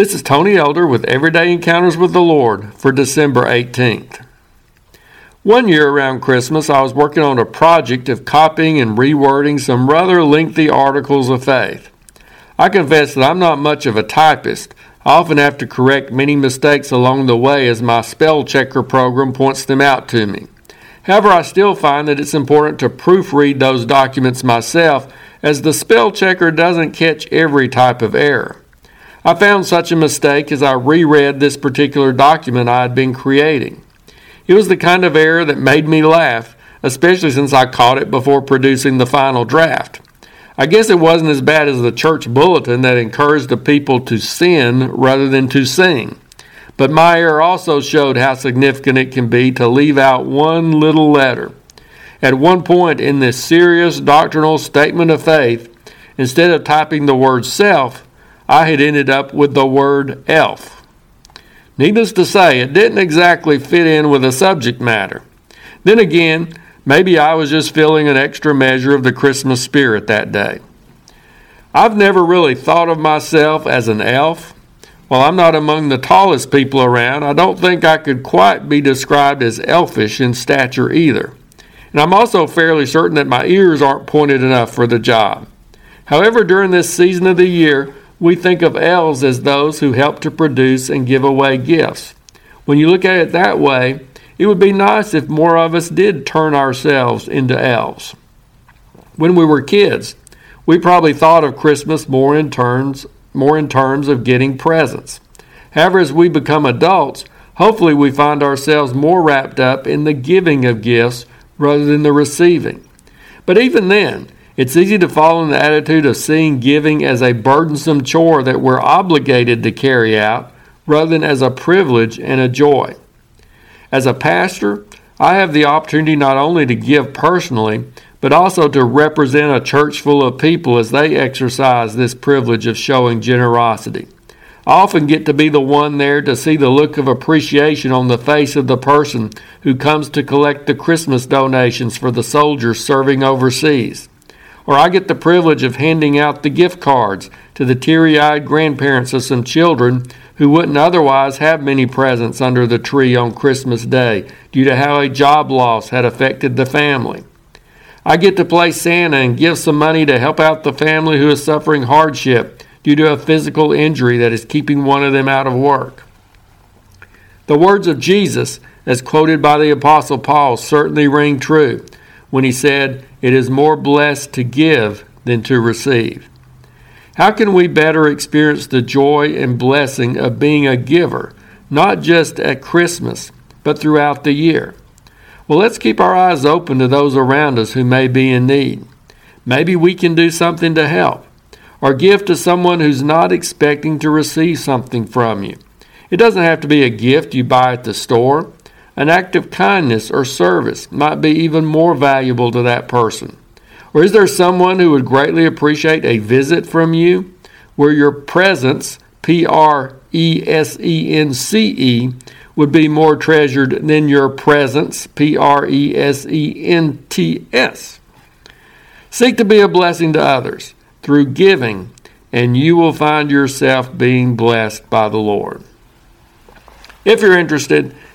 This is Tony Elder with Everyday Encounters with the Lord for December 18th. One year around Christmas, I was working on a project of copying and rewording some rather lengthy articles of faith. I confess that I'm not much of a typist. I often have to correct many mistakes along the way as my spell checker program points them out to me. However, I still find that it's important to proofread those documents myself as the spell checker doesn't catch every type of error. I found such a mistake as I reread this particular document I had been creating. It was the kind of error that made me laugh, especially since I caught it before producing the final draft. I guess it wasn't as bad as the church bulletin that encouraged the people to sin rather than to sing. But my error also showed how significant it can be to leave out one little letter. At one point in this serious doctrinal statement of faith, instead of typing the word self, I had ended up with the word elf. Needless to say, it didn't exactly fit in with the subject matter. Then again, maybe I was just feeling an extra measure of the Christmas spirit that day. I've never really thought of myself as an elf. While I'm not among the tallest people around, I don't think I could quite be described as elfish in stature either. And I'm also fairly certain that my ears aren't pointed enough for the job. However, during this season of the year, we think of elves as those who help to produce and give away gifts. When you look at it that way, it would be nice if more of us did turn ourselves into elves. When we were kids, we probably thought of Christmas more in terms more in terms of getting presents. However, as we become adults, hopefully we find ourselves more wrapped up in the giving of gifts rather than the receiving. But even then, it's easy to fall in the attitude of seeing giving as a burdensome chore that we're obligated to carry out rather than as a privilege and a joy. As a pastor, I have the opportunity not only to give personally, but also to represent a church full of people as they exercise this privilege of showing generosity. I often get to be the one there to see the look of appreciation on the face of the person who comes to collect the Christmas donations for the soldiers serving overseas or I get the privilege of handing out the gift cards to the teary eyed grandparents of some children who wouldn't otherwise have many presents under the tree on Christmas Day due to how a job loss had affected the family. I get to play Santa and give some money to help out the family who is suffering hardship due to a physical injury that is keeping one of them out of work. The words of Jesus, as quoted by the Apostle Paul, certainly ring true when he said, It is more blessed to give than to receive. How can we better experience the joy and blessing of being a giver, not just at Christmas, but throughout the year? Well, let's keep our eyes open to those around us who may be in need. Maybe we can do something to help, or give to someone who's not expecting to receive something from you. It doesn't have to be a gift you buy at the store. An act of kindness or service might be even more valuable to that person. Or is there someone who would greatly appreciate a visit from you where your presence, P R E S E N C E, would be more treasured than your presents, P R E S E N T S? Seek to be a blessing to others through giving, and you will find yourself being blessed by the Lord. If you're interested,